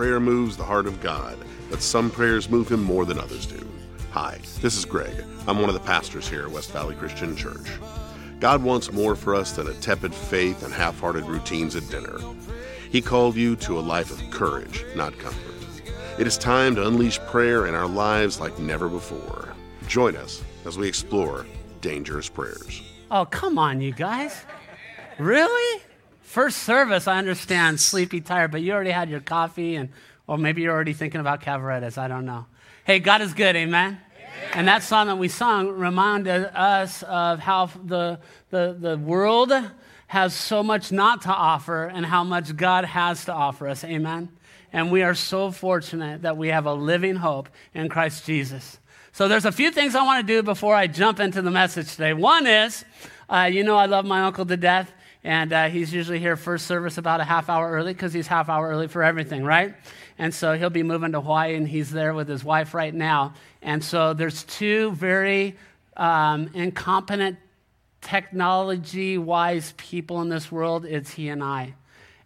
prayer moves the heart of God, but some prayers move him more than others do. Hi, this is Greg. I'm one of the pastors here at West Valley Christian Church. God wants more for us than a tepid faith and half hearted routines at dinner. He called you to a life of courage, not comfort. It is time to unleash prayer in our lives like never before. Join us as we explore dangerous prayers. Oh, come on, you guys. Really? First service, I understand, sleepy, tired, but you already had your coffee, and or maybe you're already thinking about Cavarettas. I don't know. Hey, God is good, amen? amen. And that song that we sung reminded us of how the, the, the world has so much not to offer and how much God has to offer us, amen? And we are so fortunate that we have a living hope in Christ Jesus. So there's a few things I want to do before I jump into the message today. One is, uh, you know, I love my uncle to death, and uh, he's usually here first service about a half hour early because he's half hour early for everything, right? And so he'll be moving to Hawaii, and he's there with his wife right now. And so there's two very um, incompetent technology-wise people in this world. It's he and I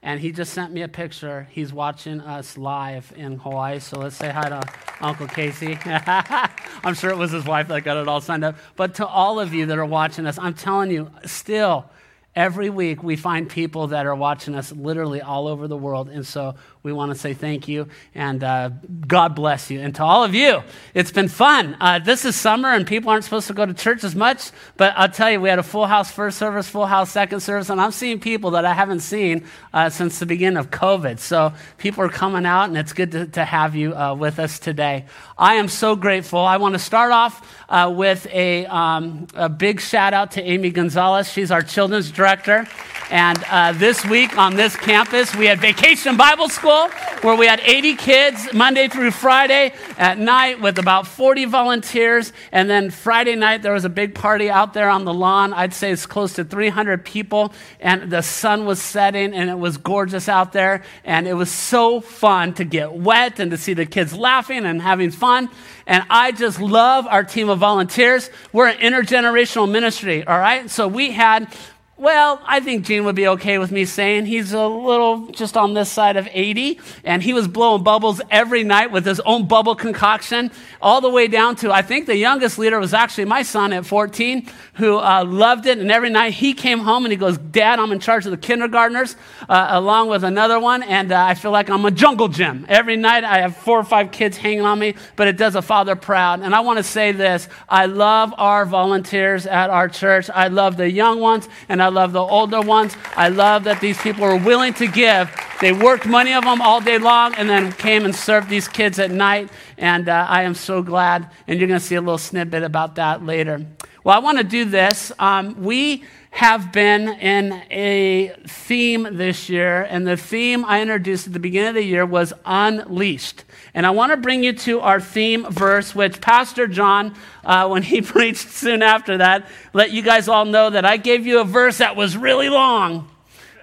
and he just sent me a picture. He's watching us live in Hawaii, so let's say hi to Uncle Casey. I'm sure it was his wife that got it all signed up. But to all of you that are watching us, I'm telling you, still, every week we find people that are watching us literally all over the world. And so we want to say thank you and uh, God bless you. And to all of you, it's been fun. Uh, this is summer and people aren't supposed to go to church as much, but I'll tell you, we had a full house first service, full house second service, and I'm seeing people that I haven't seen uh, since the beginning of COVID. So people are coming out, and it's good to, to have you uh, with us today. I am so grateful. I want to start off uh, with a, um, a big shout out to Amy Gonzalez. She's our children's director. And uh, this week on this campus, we had Vacation Bible School, where we had 80 kids Monday through Friday at night with about 40 volunteers. And then Friday night, there was a big party out there on the lawn. I'd say it's close to 300 people. And the sun was setting, and it was gorgeous out there. And it was so fun to get wet and to see the kids laughing and having fun. And I just love our team of volunteers. We're an intergenerational ministry, all right? So we had well, I think Gene would be okay with me saying he's a little just on this side of 80, and he was blowing bubbles every night with his own bubble concoction, all the way down to, I think the youngest leader was actually my son at 14, who uh, loved it. And every night he came home and he goes, Dad, I'm in charge of the kindergartners, uh, along with another one, and uh, I feel like I'm a jungle gym. Every night I have four or five kids hanging on me, but it does a father proud. And I want to say this I love our volunteers at our church. I love the young ones, and I love the older ones. I love that these people are willing to give. They worked many of them all day long and then came and served these kids at night. And uh, I am so glad. And you're going to see a little snippet about that later. Well, I want to do this. Um, we have been in a theme this year, and the theme I introduced at the beginning of the year was Unleashed. And I want to bring you to our theme verse, which Pastor John, uh, when he preached soon after that, let you guys all know that I gave you a verse that was really long.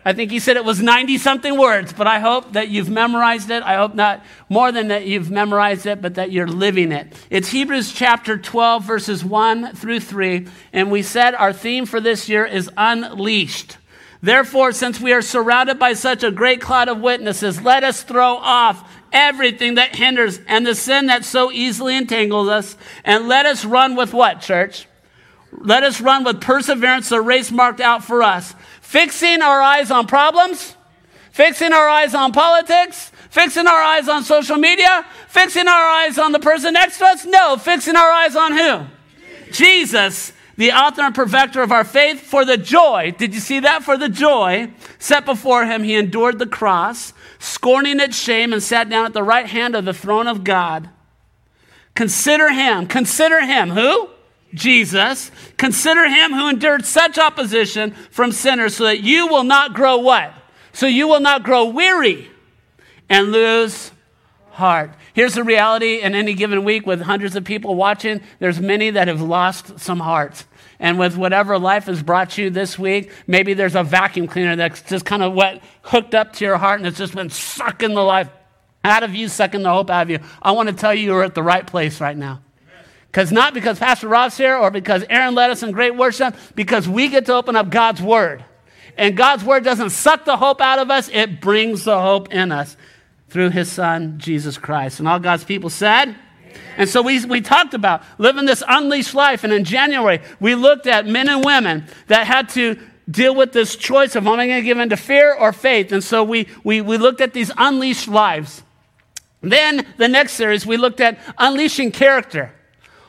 I think he said it was 90 something words, but I hope that you've memorized it. I hope not more than that you've memorized it, but that you're living it. It's Hebrews chapter 12, verses 1 through 3. And we said our theme for this year is unleashed. Therefore, since we are surrounded by such a great cloud of witnesses, let us throw off everything that hinders and the sin that so easily entangles us, and let us run with what, church? Let us run with perseverance the race marked out for us fixing our eyes on problems, fixing our eyes on politics, fixing our eyes on social media, fixing our eyes on the person next to us? No, fixing our eyes on who? Jesus, the author and perfecter of our faith, for the joy, did you see that? For the joy set before him, he endured the cross, scorning its shame, and sat down at the right hand of the throne of God. Consider him, consider him, who? Jesus, consider him who endured such opposition from sinners so that you will not grow what? So you will not grow weary and lose heart. Here's the reality in any given week with hundreds of people watching, there's many that have lost some hearts. And with whatever life has brought you this week, maybe there's a vacuum cleaner that's just kind of what hooked up to your heart and it's just been sucking the life out of you, sucking the hope out of you. I want to tell you you're at the right place right now. Because not because Pastor Rob's here or because Aaron led us in great worship, because we get to open up God's Word. And God's Word doesn't suck the hope out of us, it brings the hope in us. through his son, Jesus Christ. And all God's people said, and so we, we talked about living this unleashed life. And in January, we looked at men and women that had to deal with this choice of am I going to give in to fear or faith? And so we, we, we looked at these unleashed lives. Then the next series, we looked at unleashing character.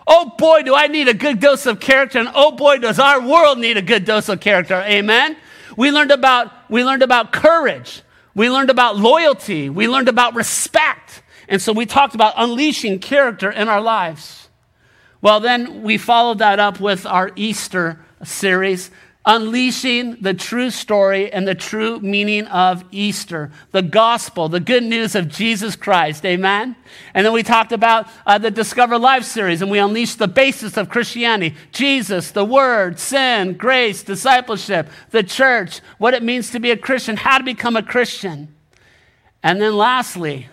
Oh boy, do I need a good dose of character, and oh boy, does our world need a good dose of character. Amen. We learned about we learned about courage. We learned about loyalty. We learned about respect. And so we talked about unleashing character in our lives. Well, then we followed that up with our Easter series unleashing the true story and the true meaning of Easter, the gospel, the good news of Jesus Christ. Amen? And then we talked about uh, the Discover Life series, and we unleashed the basis of Christianity Jesus, the Word, sin, grace, discipleship, the church, what it means to be a Christian, how to become a Christian. And then lastly,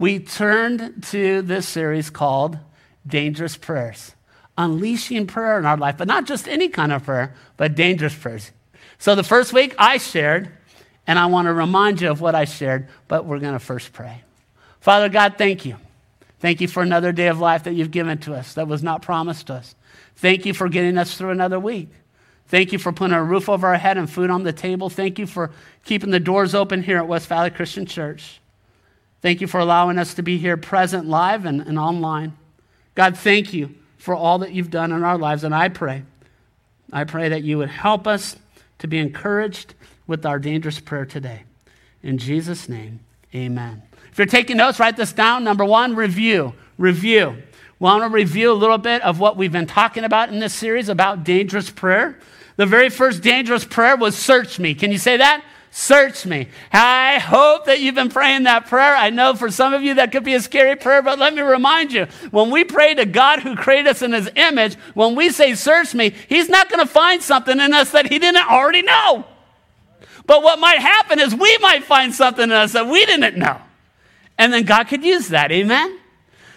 we turned to this series called Dangerous Prayers unleashing prayer in our life, but not just any kind of prayer, but dangerous prayers. So the first week I shared, and I want to remind you of what I shared, but we're going to first pray. Father God, thank you. Thank you for another day of life that you've given to us that was not promised to us. Thank you for getting us through another week. Thank you for putting a roof over our head and food on the table. Thank you for keeping the doors open here at West Valley Christian Church. Thank you for allowing us to be here present live and, and online. God, thank you for all that you've done in our lives. And I pray, I pray that you would help us to be encouraged with our dangerous prayer today. In Jesus' name, amen. If you're taking notes, write this down. Number one, review. Review. We want to review a little bit of what we've been talking about in this series about dangerous prayer. The very first dangerous prayer was search me. Can you say that? Search me. I hope that you've been praying that prayer. I know for some of you that could be a scary prayer, but let me remind you when we pray to God who created us in his image, when we say search me, he's not going to find something in us that he didn't already know. But what might happen is we might find something in us that we didn't know. And then God could use that. Amen?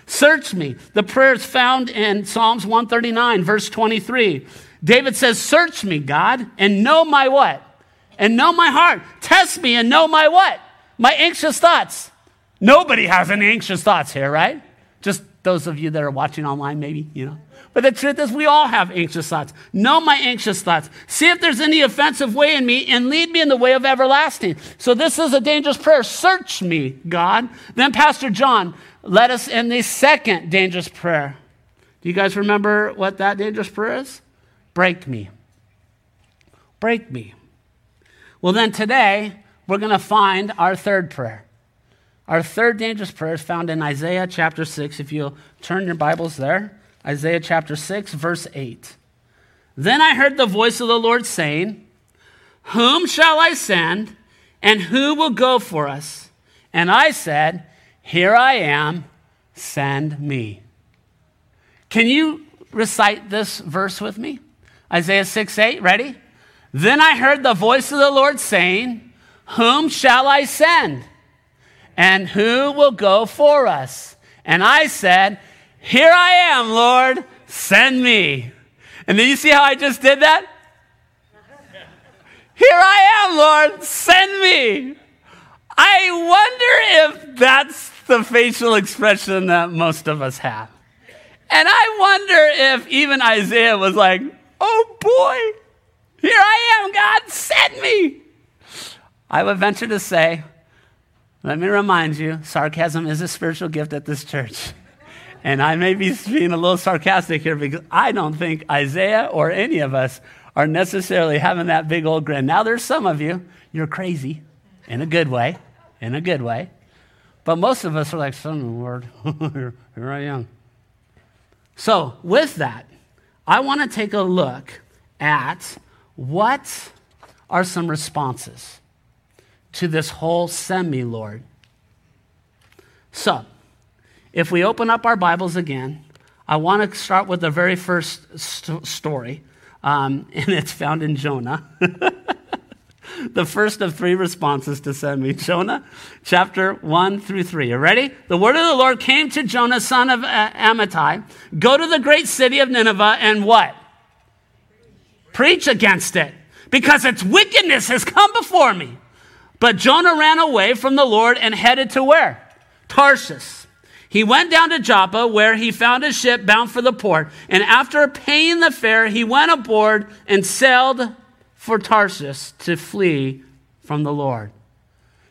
Search me. The prayer is found in Psalms 139, verse 23. David says, Search me, God, and know my what? And know my heart. Test me and know my what? My anxious thoughts. Nobody has any anxious thoughts here, right? Just those of you that are watching online, maybe, you know. But the truth is, we all have anxious thoughts. Know my anxious thoughts. See if there's any offensive way in me and lead me in the way of everlasting. So, this is a dangerous prayer. Search me, God. Then, Pastor John let us in the second dangerous prayer. Do you guys remember what that dangerous prayer is? Break me. Break me. Well, then today, we're going to find our third prayer. Our third dangerous prayer is found in Isaiah chapter 6. If you'll turn your Bibles there, Isaiah chapter 6, verse 8. Then I heard the voice of the Lord saying, Whom shall I send, and who will go for us? And I said, Here I am, send me. Can you recite this verse with me? Isaiah 6 8, ready? Then I heard the voice of the Lord saying, Whom shall I send? And who will go for us? And I said, Here I am, Lord, send me. And then you see how I just did that? Here I am, Lord, send me. I wonder if that's the facial expression that most of us have. And I wonder if even Isaiah was like, oh boy, here I am, God, send me. I would venture to say, let me remind you, sarcasm is a spiritual gift at this church. And I may be being a little sarcastic here because I don't think Isaiah or any of us are necessarily having that big old grin. Now, there's some of you, you're crazy in a good way, in a good way. But most of us are like, Son Lord, here, here I am. So, with that, I want to take a look at what are some responses to this whole send me, Lord? So, if we open up our Bibles again, I want to start with the very first st- story, um, and it's found in Jonah. the first of three responses to send me. Jonah chapter 1 through 3. You ready? The word of the Lord came to Jonah, son of Amittai. Go to the great city of Nineveh and what? Preach against it because its wickedness has come before me. But Jonah ran away from the Lord and headed to where? Tarshish. He went down to Joppa, where he found a ship bound for the port. And after paying the fare, he went aboard and sailed for Tarshish to flee from the Lord.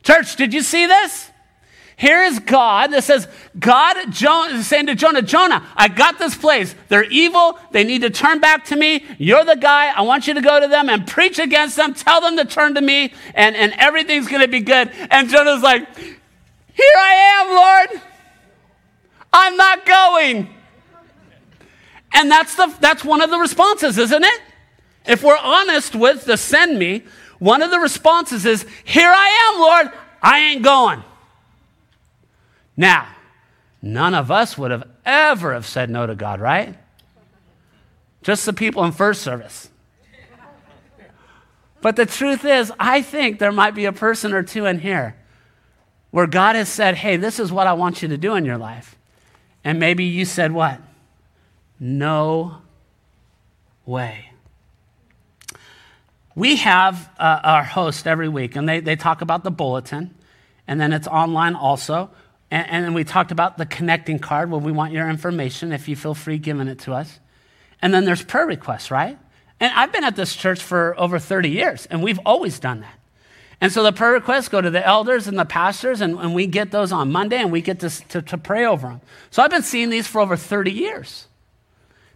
Church, did you see this? Here is God that says, God is saying to Jonah, Jonah, I got this place. They're evil. They need to turn back to me. You're the guy. I want you to go to them and preach against them. Tell them to turn to me, and, and everything's going to be good. And Jonah's like, Here I am, Lord. I'm not going. And that's, the, that's one of the responses, isn't it? If we're honest with the send me, one of the responses is, Here I am, Lord. I ain't going. Now, none of us would have ever have said no to God, right? Just the people in first service. But the truth is, I think there might be a person or two in here where God has said, Hey, this is what I want you to do in your life. And maybe you said, What? No way. We have uh, our host every week, and they, they talk about the bulletin, and then it's online also. And, and then we talked about the connecting card where we want your information if you feel free giving it to us. And then there's prayer requests, right? And I've been at this church for over 30 years, and we've always done that. And so the prayer requests go to the elders and the pastors, and, and we get those on Monday, and we get to, to, to pray over them. So I've been seeing these for over 30 years.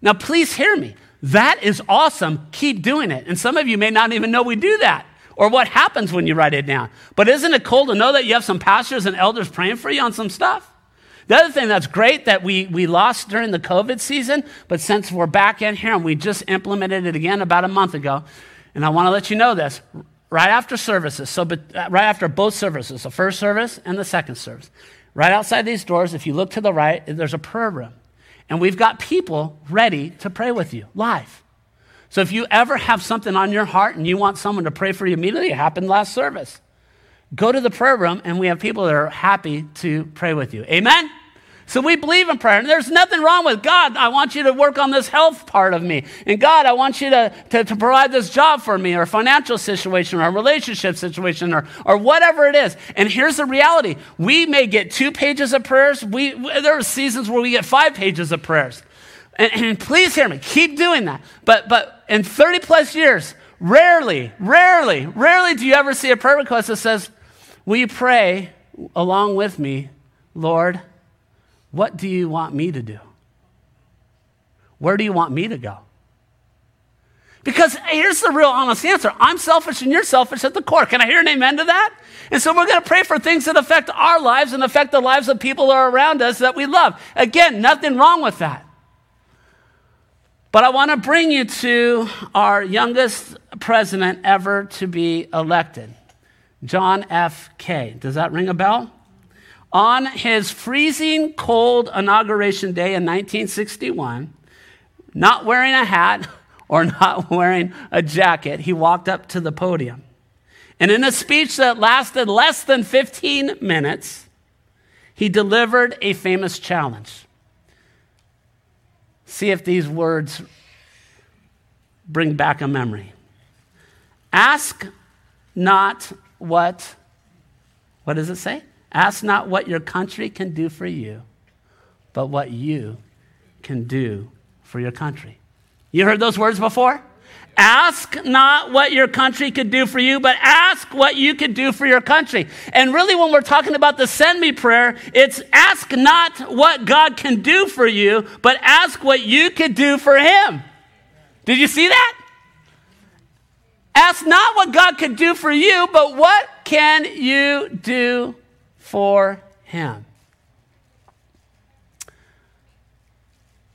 Now, please hear me. That is awesome. Keep doing it. And some of you may not even know we do that or what happens when you write it down. But isn't it cool to know that you have some pastors and elders praying for you on some stuff? The other thing that's great that we, we lost during the COVID season, but since we're back in here and we just implemented it again about a month ago, and I want to let you know this right after services, so uh, right after both services, the first service and the second service, right outside these doors, if you look to the right, there's a prayer room. And we've got people ready to pray with you live. So if you ever have something on your heart and you want someone to pray for you immediately, it happened last service. Go to the prayer room and we have people that are happy to pray with you. Amen? So we believe in prayer. And there's nothing wrong with God. I want you to work on this health part of me. And God, I want you to, to, to provide this job for me or financial situation or relationship situation or, or whatever it is. And here's the reality. We may get two pages of prayers. We, there are seasons where we get five pages of prayers. And, and please hear me, keep doing that. But, but in 30 plus years, rarely, rarely, rarely do you ever see a prayer request that says, Will you pray along with me, Lord? What do you want me to do? Where do you want me to go? Because here's the real honest answer I'm selfish and you're selfish at the core. Can I hear an amen to that? And so we're going to pray for things that affect our lives and affect the lives of people that are around us that we love. Again, nothing wrong with that. But I want to bring you to our youngest president ever to be elected, John F. K. Does that ring a bell? On his freezing cold inauguration day in 1961, not wearing a hat or not wearing a jacket, he walked up to the podium. And in a speech that lasted less than 15 minutes, he delivered a famous challenge. See if these words bring back a memory. Ask not what, what does it say? Ask not what your country can do for you, but what you can do for your country. You heard those words before? Ask not what your country could do for you, but ask what you could do for your country. And really, when we're talking about the send me prayer, it's ask not what God can do for you, but ask what you could do for Him. Did you see that? Ask not what God could do for you, but what can you do for Him?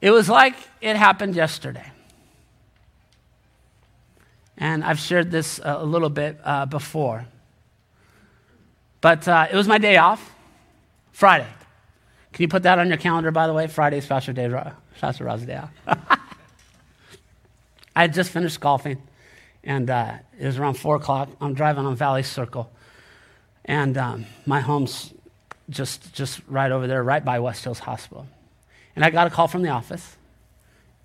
It was like it happened yesterday. And I've shared this a little bit uh, before. But uh, it was my day off, Friday. Can you put that on your calendar, by the way? Friday's Pastor, day, Pastor Rod's day off. I had just finished golfing, and uh, it was around 4 o'clock. I'm driving on Valley Circle, and um, my home's just, just right over there, right by West Hills Hospital. And I got a call from the office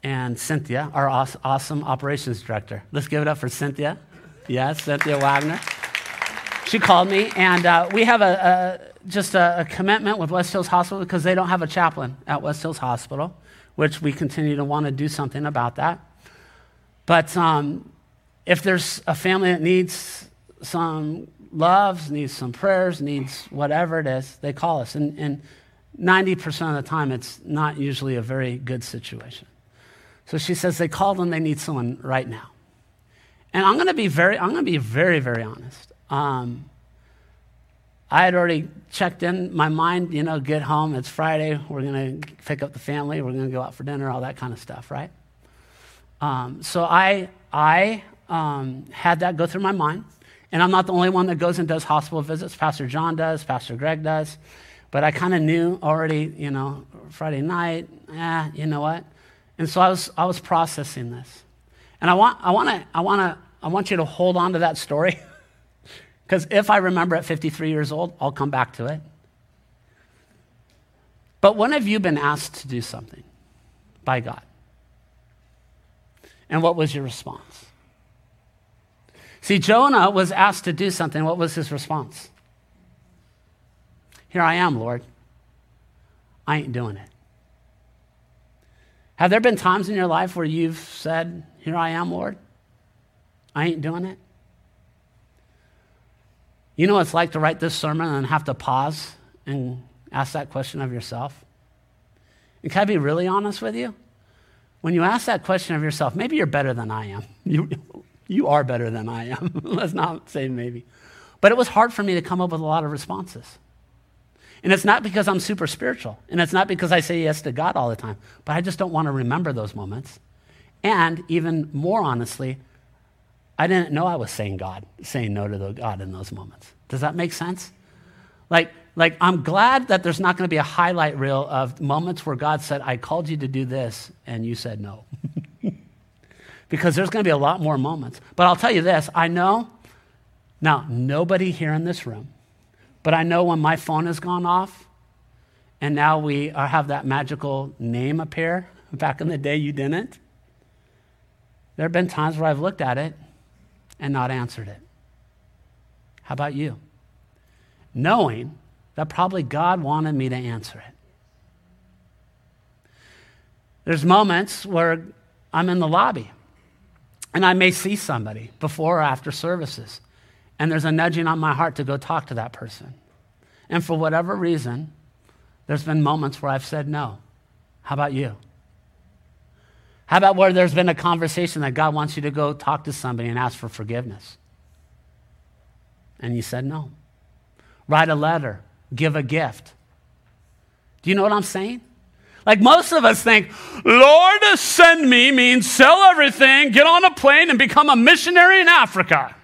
and Cynthia, our awesome operations director. Let's give it up for Cynthia. Yes, Cynthia Wagner. she called me, and uh, we have a, a just a, a, commitment with West Hills Hospital because they don't have a chaplain at West Hills Hospital, which we continue to want to do something about that. But um, if there's a family that needs some loves, needs some prayers, needs whatever it is, they call us. And, and 90% of the time, it's not usually a very good situation. So she says they called and they need someone right now. And I'm going to be very, I'm going to be very, very honest. Um, I had already checked in my mind, you know, get home. It's Friday. We're going to pick up the family. We're going to go out for dinner, all that kind of stuff, right? Um, so I, I um, had that go through my mind. And I'm not the only one that goes and does hospital visits. Pastor John does, Pastor Greg does. But I kind of knew already, you know, Friday night, eh, you know what? And so I was, I was processing this. And I want, I want to, I want to, I want you to hold on to that story. Because if I remember at 53 years old, I'll come back to it. But when have you been asked to do something by God? And what was your response? See, Jonah was asked to do something. What was his response? Here I am, Lord. I ain't doing it. Have there been times in your life where you've said, Here I am, Lord? I ain't doing it? You know what it's like to write this sermon and have to pause and ask that question of yourself? And can I be really honest with you? When you ask that question of yourself, maybe you're better than I am. You, you are better than I am. Let's not say maybe. But it was hard for me to come up with a lot of responses. And it's not because I'm super spiritual, and it's not because I say yes to God all the time, but I just don't want to remember those moments. And even more honestly, I didn't know I was saying God, saying no to God in those moments. Does that make sense? Like, like I'm glad that there's not going to be a highlight reel of moments where God said, I called you to do this, and you said no. because there's going to be a lot more moments. But I'll tell you this I know, now, nobody here in this room, but I know when my phone has gone off, and now we have that magical name appear. Back in the day, you didn't. There have been times where I've looked at it and not answered it. How about you? Knowing that probably God wanted me to answer it. There's moments where I'm in the lobby and I may see somebody before or after services, and there's a nudging on my heart to go talk to that person. And for whatever reason, there's been moments where I've said no. How about you? How about where there's been a conversation that God wants you to go talk to somebody and ask for forgiveness? And you said no. Write a letter, give a gift. Do you know what I'm saying? Like most of us think, Lord, send me means sell everything, get on a plane, and become a missionary in Africa.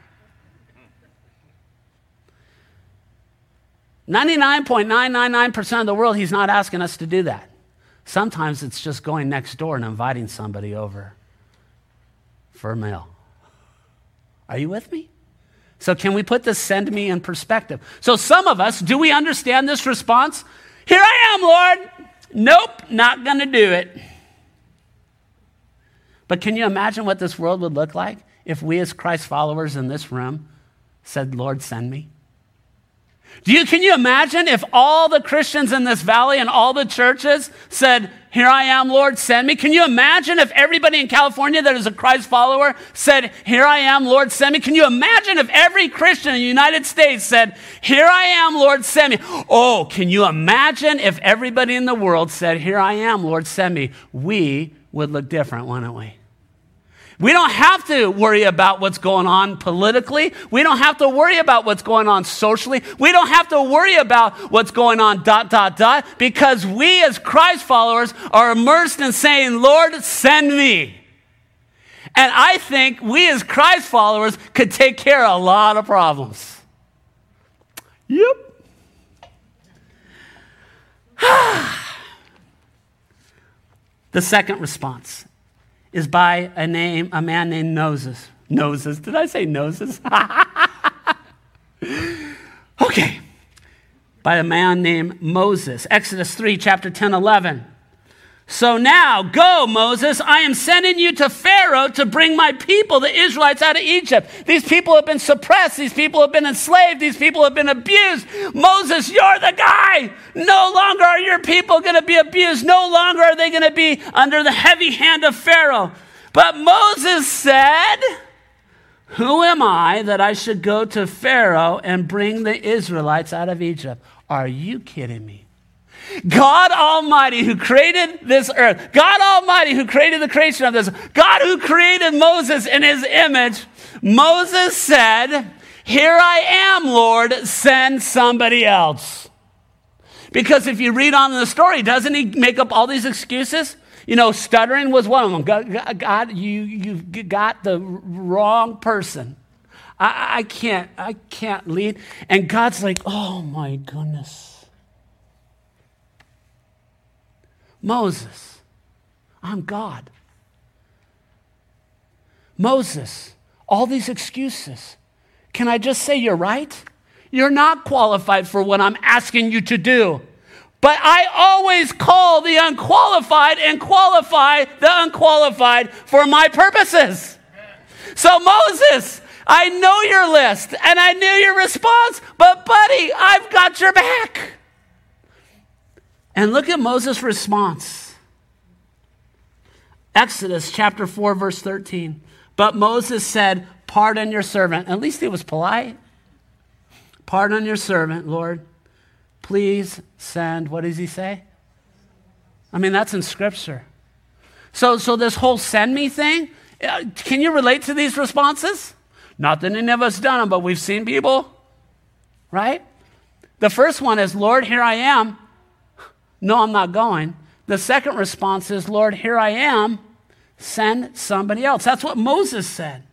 99.999% of the world, he's not asking us to do that. Sometimes it's just going next door and inviting somebody over for a meal. Are you with me? So, can we put this send me in perspective? So, some of us, do we understand this response? Here I am, Lord. Nope, not going to do it. But can you imagine what this world would look like if we, as Christ followers in this room, said, Lord, send me? Do you, can you imagine if all the Christians in this valley and all the churches said, Here I am, Lord, send me? Can you imagine if everybody in California that is a Christ follower said, Here I am, Lord, send me? Can you imagine if every Christian in the United States said, Here I am, Lord, send me? Oh, can you imagine if everybody in the world said, Here I am, Lord, send me? We would look different, wouldn't we? We don't have to worry about what's going on politically. We don't have to worry about what's going on socially. We don't have to worry about what's going on dot, dot, dot, because we as Christ followers are immersed in saying, Lord, send me. And I think we as Christ followers could take care of a lot of problems. Yep. the second response is by a name, a man named Moses. Noses. Did I say noses? okay. By a man named Moses. Exodus 3, chapter 10, 11. So now, go, Moses. I am sending you to Pharaoh to bring my people, the Israelites, out of Egypt. These people have been suppressed. These people have been enslaved. These people have been abused. Moses, you're the guy. No longer are your people going to be abused. No longer are they going to be under the heavy hand of Pharaoh. But Moses said, Who am I that I should go to Pharaoh and bring the Israelites out of Egypt? Are you kidding me? God Almighty who created this earth, God Almighty who created the creation of this, God who created Moses in his image, Moses said, Here I am, Lord, send somebody else. Because if you read on in the story, doesn't he make up all these excuses? You know, stuttering was one of them. God, God you, you've got the wrong person. I, I can't, I can't lead. And God's like, oh my goodness. Moses, I'm God. Moses, all these excuses. Can I just say you're right? You're not qualified for what I'm asking you to do. But I always call the unqualified and qualify the unqualified for my purposes. So, Moses, I know your list and I knew your response, but buddy, I've got your back. And look at Moses' response. Exodus chapter 4, verse 13. But Moses said, Pardon your servant. At least he was polite. Pardon your servant, Lord. Please send, what does he say? I mean, that's in scripture. So, so this whole send me thing, uh, can you relate to these responses? Not that any of us done them, but we've seen people, right? The first one is, Lord, here I am. No, I'm not going. The second response is, Lord, here I am. Send somebody else. That's what Moses said.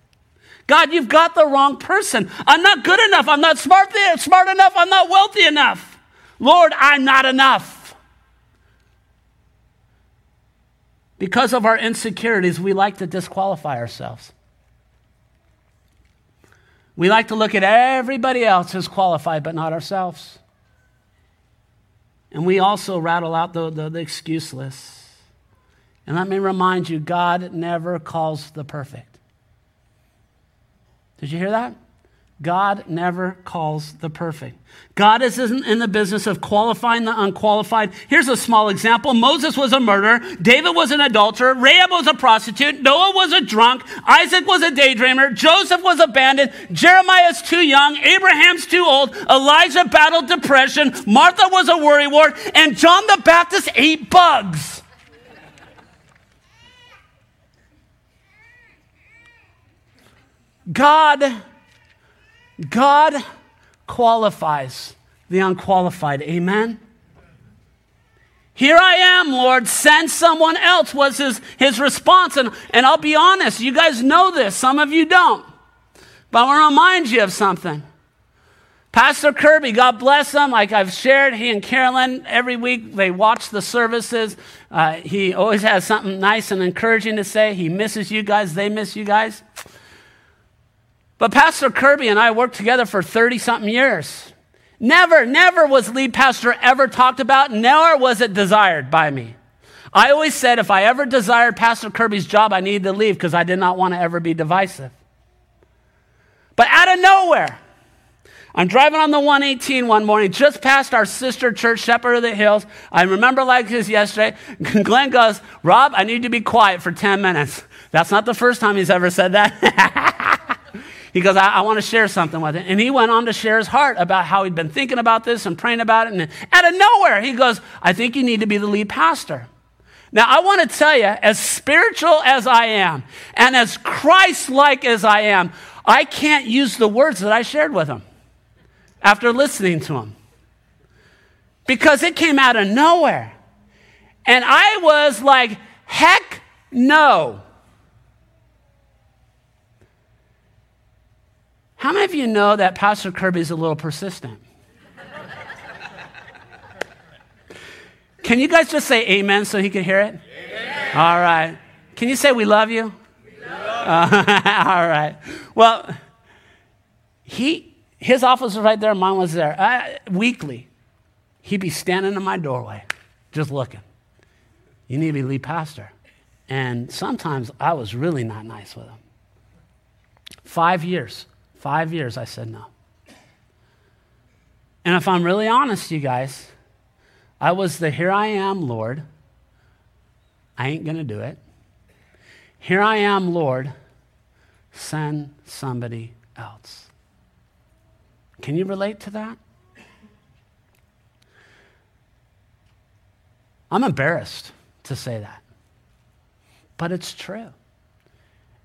God, you've got the wrong person. I'm not good enough. I'm not smart, smart enough. I'm not wealthy enough. Lord, I'm not enough. Because of our insecurities, we like to disqualify ourselves. We like to look at everybody else as qualified, but not ourselves. And we also rattle out the, the, the excuse list. And let me remind you God never calls the perfect. Did you hear that? God never calls the perfect. God isn't in the business of qualifying the unqualified. Here's a small example. Moses was a murderer, David was an adulterer, Rahab was a prostitute, Noah was a drunk, Isaac was a daydreamer, Joseph was abandoned, Jeremiah's too young, Abraham's too old, Elijah battled depression, Martha was a worrywart, and John the Baptist ate bugs. God God qualifies the unqualified. Amen? Here I am, Lord, send someone else, was his, his response. And, and I'll be honest, you guys know this, some of you don't. But I want to remind you of something. Pastor Kirby, God bless him. Like I've shared, he and Carolyn, every week they watch the services. Uh, he always has something nice and encouraging to say. He misses you guys, they miss you guys. But Pastor Kirby and I worked together for 30 something years. Never, never was lead pastor ever talked about, nor was it desired by me. I always said if I ever desired Pastor Kirby's job, I needed to leave because I did not want to ever be divisive. But out of nowhere, I'm driving on the 118 one morning, just past our sister church, Shepherd of the Hills. I remember like this yesterday. Glenn goes, Rob, I need to be quiet for 10 minutes. That's not the first time he's ever said that. He goes, I, I want to share something with it. And he went on to share his heart about how he'd been thinking about this and praying about it. And out of nowhere, he goes, I think you need to be the lead pastor. Now, I want to tell you, as spiritual as I am and as Christ like as I am, I can't use the words that I shared with him after listening to him because it came out of nowhere. And I was like, heck no. How many of you know that Pastor Kirby is a little persistent? Can you guys just say amen so he can hear it? Amen. All right. Can you say we love you? We love uh, all right. Well, he, his office was right there, mine was there. Uh, weekly, he'd be standing in my doorway, just looking. You need to be lead pastor. And sometimes I was really not nice with him. Five years, five years, I said no. And if I'm really honest, you guys, I was the here I am, Lord. I ain't going to do it. Here I am, Lord. Send somebody else. Can you relate to that? I'm embarrassed to say that, but it's true.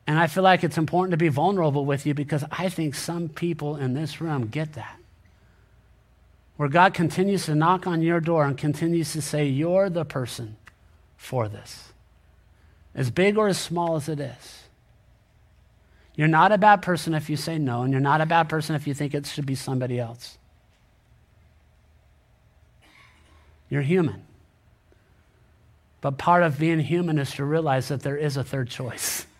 And I feel like it's important to be vulnerable with you because I think some people in this room get that. Where God continues to knock on your door and continues to say, You're the person for this, as big or as small as it is. You're not a bad person if you say no, and you're not a bad person if you think it should be somebody else. You're human. But part of being human is to realize that there is a third choice.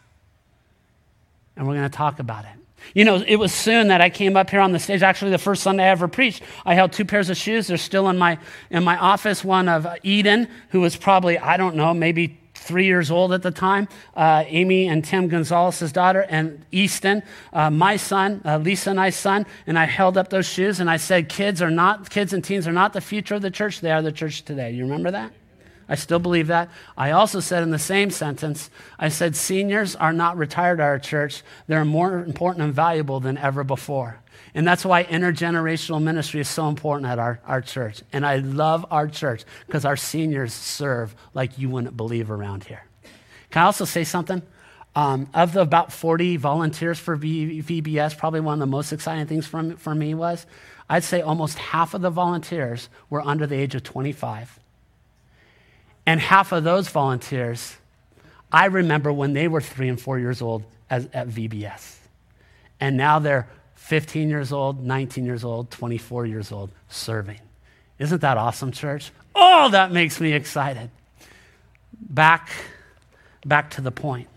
And we're going to talk about it. You know, it was soon that I came up here on the stage. Actually, the first Sunday I ever preached, I held two pairs of shoes. They're still in my, in my office. One of Eden, who was probably, I don't know, maybe three years old at the time, uh, Amy and Tim Gonzalez's daughter, and Easton, uh, my son, uh, Lisa and I's son, and I held up those shoes and I said, kids are not, kids and teens are not the future of the church, they are the church today. You remember that? I still believe that. I also said in the same sentence, I said, seniors are not retired at our church. They're more important and valuable than ever before. And that's why intergenerational ministry is so important at our, our church. And I love our church because our seniors serve like you wouldn't believe around here. Can I also say something? Um, of the about 40 volunteers for VBS, probably one of the most exciting things for for me was I'd say almost half of the volunteers were under the age of 25 and half of those volunteers, I remember when they were three and four years old as, at VBS. And now they're 15 years old, 19 years old, 24 years old, serving. Isn't that awesome, church? Oh, that makes me excited. Back, back to the point.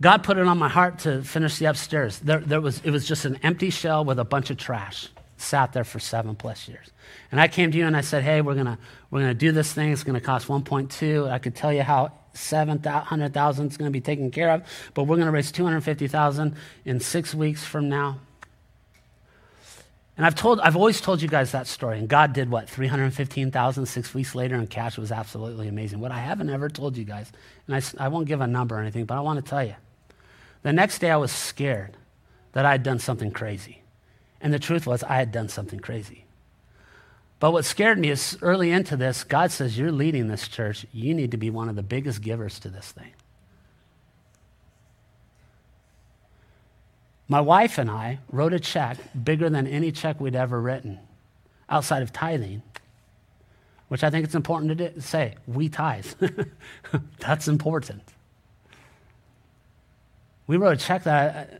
God put it on my heart to finish the upstairs. There, there was, it was just an empty shell with a bunch of trash. Sat there for seven plus years. And I came to you and I said, hey, we're going we're gonna do this thing. It's going to cost 1.2. I could tell you how 700,000 is going to be taken care of, but we're going to raise 250,000 in six weeks from now. And I've told, I've always told you guys that story. And God did what? 315,000 six weeks later in cash. Was absolutely amazing. What I haven't ever told you guys, and I, I won't give a number or anything, but I want to tell you. The next day I was scared that I had done something crazy. And the truth was, I had done something crazy. But what scared me is early into this, God says, You're leading this church. You need to be one of the biggest givers to this thing. My wife and I wrote a check bigger than any check we'd ever written outside of tithing, which I think it's important to say. We tithe. That's important. We wrote a check that I,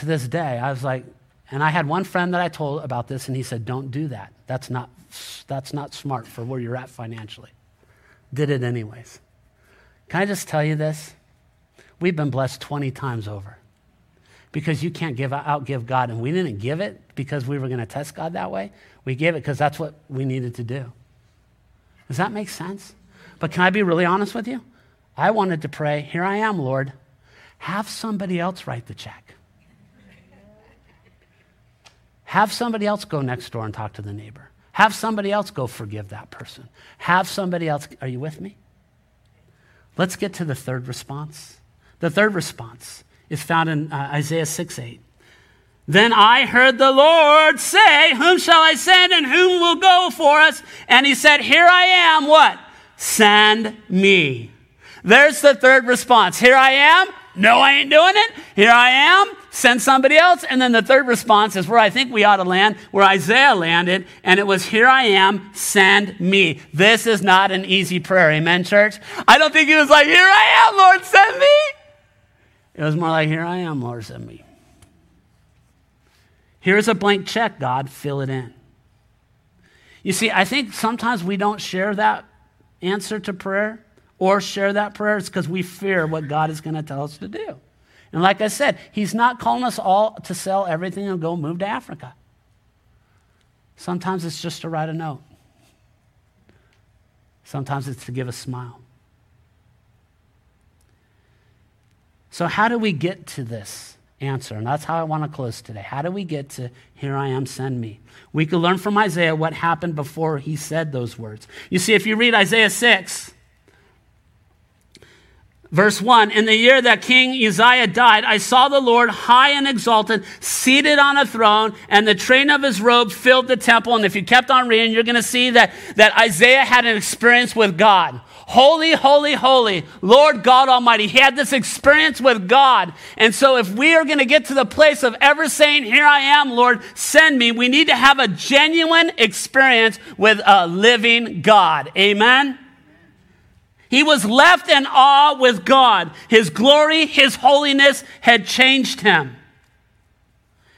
to this day, I was like, and I had one friend that I told about this, and he said, Don't do that. That's not that's not smart for where you're at financially. Did it anyways. Can I just tell you this? We've been blessed 20 times over because you can't give outgive God. And we didn't give it because we were going to test God that way. We gave it because that's what we needed to do. Does that make sense? But can I be really honest with you? I wanted to pray, Here I am, Lord. Have somebody else write the check. Have somebody else go next door and talk to the neighbor. Have somebody else go forgive that person. Have somebody else. Are you with me? Let's get to the third response. The third response is found in uh, Isaiah 6 8. Then I heard the Lord say, Whom shall I send and whom will go for us? And he said, Here I am. What? Send me. There's the third response. Here I am. No, I ain't doing it. Here I am. Send somebody else. And then the third response is where I think we ought to land, where Isaiah landed, and it was, Here I am, send me. This is not an easy prayer. Amen, church? I don't think he was like, Here I am, Lord, send me. It was more like, Here I am, Lord, send me. Here's a blank check, God, fill it in. You see, I think sometimes we don't share that answer to prayer or share that prayer, it's because we fear what God is going to tell us to do. And like I said, He's not calling us all to sell everything and go move to Africa. Sometimes it's just to write a note. Sometimes it's to give a smile. So, how do we get to this answer? And that's how I want to close today. How do we get to, Here I am, send me? We could learn from Isaiah what happened before he said those words. You see, if you read Isaiah 6, Verse 1 In the year that King Uzziah died, I saw the Lord high and exalted, seated on a throne, and the train of his robe filled the temple. And if you kept on reading, you're going to see that, that Isaiah had an experience with God. Holy, holy, holy, Lord God Almighty. He had this experience with God. And so, if we are going to get to the place of ever saying, Here I am, Lord, send me, we need to have a genuine experience with a living God. Amen? He was left in awe with God. His glory, his holiness had changed him.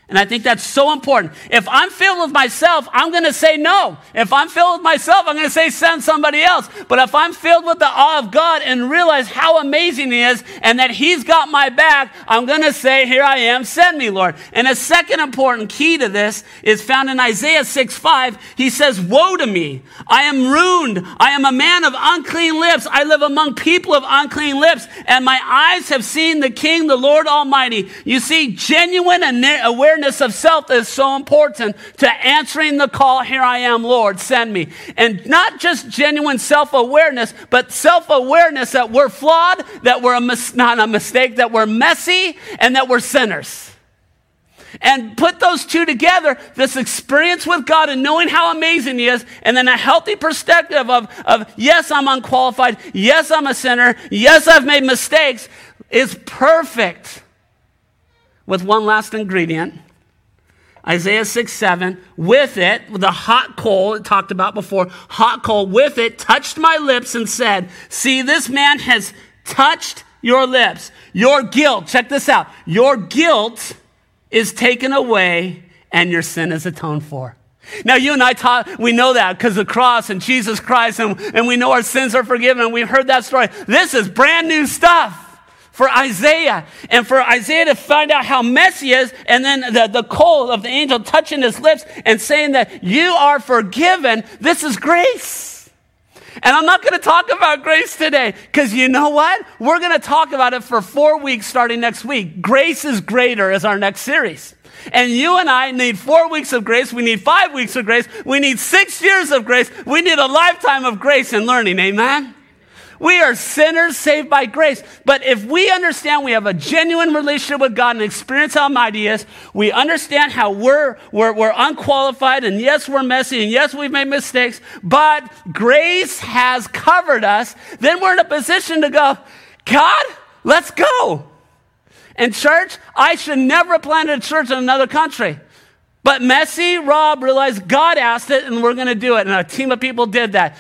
And I think that's so important. If I'm filled with myself, I'm going to say no. If I'm filled with myself, I'm going to say send somebody else. But if I'm filled with the awe of God and realize how amazing He is and that He's got my back, I'm going to say, Here I am, send me, Lord. And a second important key to this is found in Isaiah 6 5. He says, Woe to me! I am ruined. I am a man of unclean lips. I live among people of unclean lips, and my eyes have seen the King, the Lord Almighty. You see, genuine and awareness awareness of self is so important to answering the call, Here I am, Lord, send me. And not just genuine self awareness, but self awareness that we're flawed, that we're a mis- not a mistake, that we're messy, and that we're sinners. And put those two together, this experience with God and knowing how amazing He is, and then a healthy perspective of, of yes, I'm unqualified, yes, I'm a sinner, yes, I've made mistakes, is perfect with one last ingredient Isaiah 6 7, with it, with the hot coal it talked about before, hot coal, with it touched my lips and said, See, this man has touched your lips. Your guilt, check this out, your guilt is taken away and your sin is atoned for. Now, you and I taught, we know that because the cross and Jesus Christ, and, and we know our sins are forgiven. and We've heard that story. This is brand new stuff for Isaiah and for Isaiah to find out how messy is, and then the, the coal of the angel touching his lips and saying that you are forgiven. This is grace. And I'm not going to talk about grace today because you know what? We're going to talk about it for four weeks starting next week. Grace is greater is our next series. And you and I need four weeks of grace. We need five weeks of grace. We need six years of grace. We need a lifetime of grace and learning. Amen? We are sinners saved by grace. But if we understand we have a genuine relationship with God and experience how mighty is, we understand how we're, we're, we're unqualified, and yes, we're messy, and yes, we've made mistakes, but grace has covered us, then we're in a position to go, God, let's go. And church, I should never planted a church in another country. But Messy Rob realized God asked it and we're going to do it. And a team of people did that.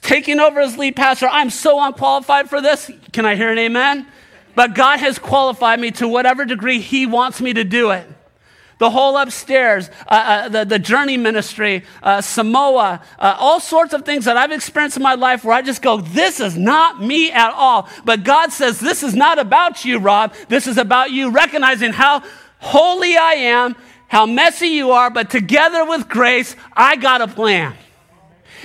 Taking over as lead pastor, I'm so unqualified for this. Can I hear an amen? But God has qualified me to whatever degree He wants me to do it. The whole upstairs, uh, uh, the, the journey ministry, uh, Samoa, uh, all sorts of things that I've experienced in my life where I just go, this is not me at all. But God says, this is not about you, Rob. This is about you recognizing how holy I am how messy you are, but together with grace, I got a plan.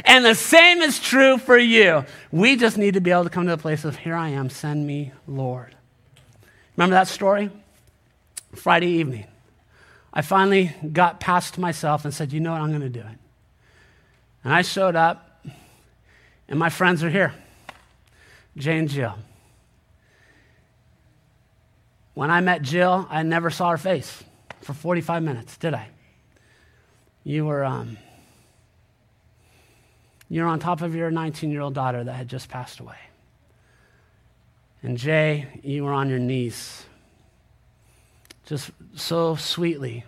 And the same is true for you. We just need to be able to come to the place of, here I am, send me, Lord. Remember that story? Friday evening. I finally got past myself and said, you know what, I'm going to do it. And I showed up, and my friends are here Jay and Jill. When I met Jill, I never saw her face for 45 minutes, did I? You were, um, you were on top of your 19 year old daughter that had just passed away. And Jay, you were on your knees, just so sweetly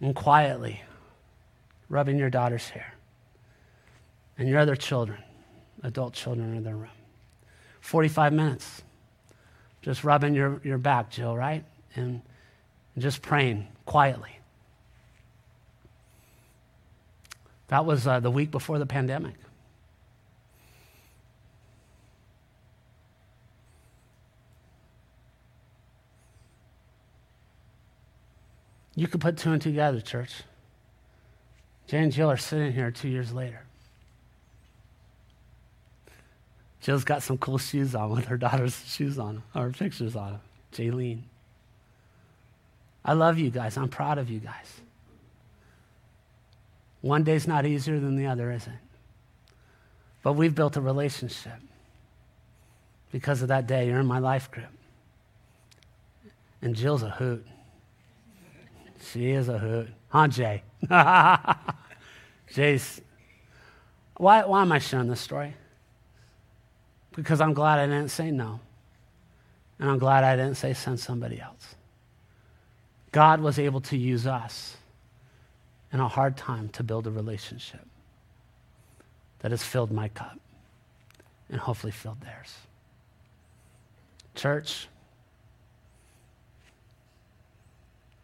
and quietly rubbing your daughter's hair. And your other children, adult children, in their room. 45 minutes, just rubbing your, your back, Jill, right? And and just praying quietly. That was uh, the week before the pandemic. You could put two and two together, church. Jay and Jill are sitting here two years later. Jill's got some cool shoes on with her daughter's shoes on, or pictures on. Jaylene. I love you guys. I'm proud of you guys. One day's not easier than the other, is it? But we've built a relationship. Because of that day, you're in my life group. And Jill's a hoot. She is a hoot. Huh, Jay? Jay's. Why, why am I sharing this story? Because I'm glad I didn't say no. And I'm glad I didn't say send somebody else. God was able to use us in a hard time to build a relationship that has filled my cup and hopefully filled theirs. Church,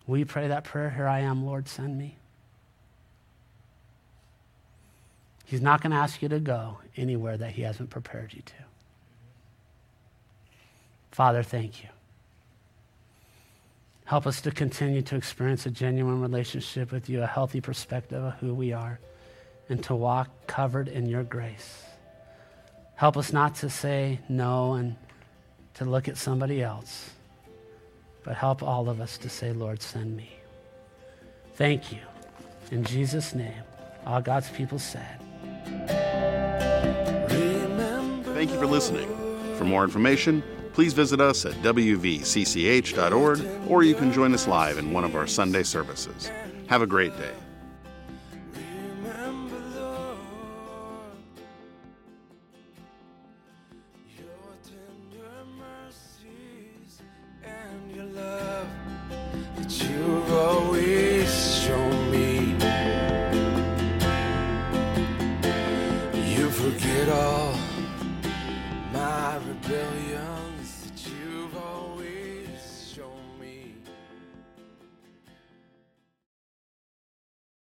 will you pray that prayer? Here I am, Lord, send me. He's not going to ask you to go anywhere that He hasn't prepared you to. Father, thank you. Help us to continue to experience a genuine relationship with you, a healthy perspective of who we are, and to walk covered in your grace. Help us not to say no and to look at somebody else, but help all of us to say, Lord, send me. Thank you. In Jesus' name, all God's people said. Thank you for listening. For more information, please visit us at wvcch.org or you can join us live in one of our Sunday services. Have a great day.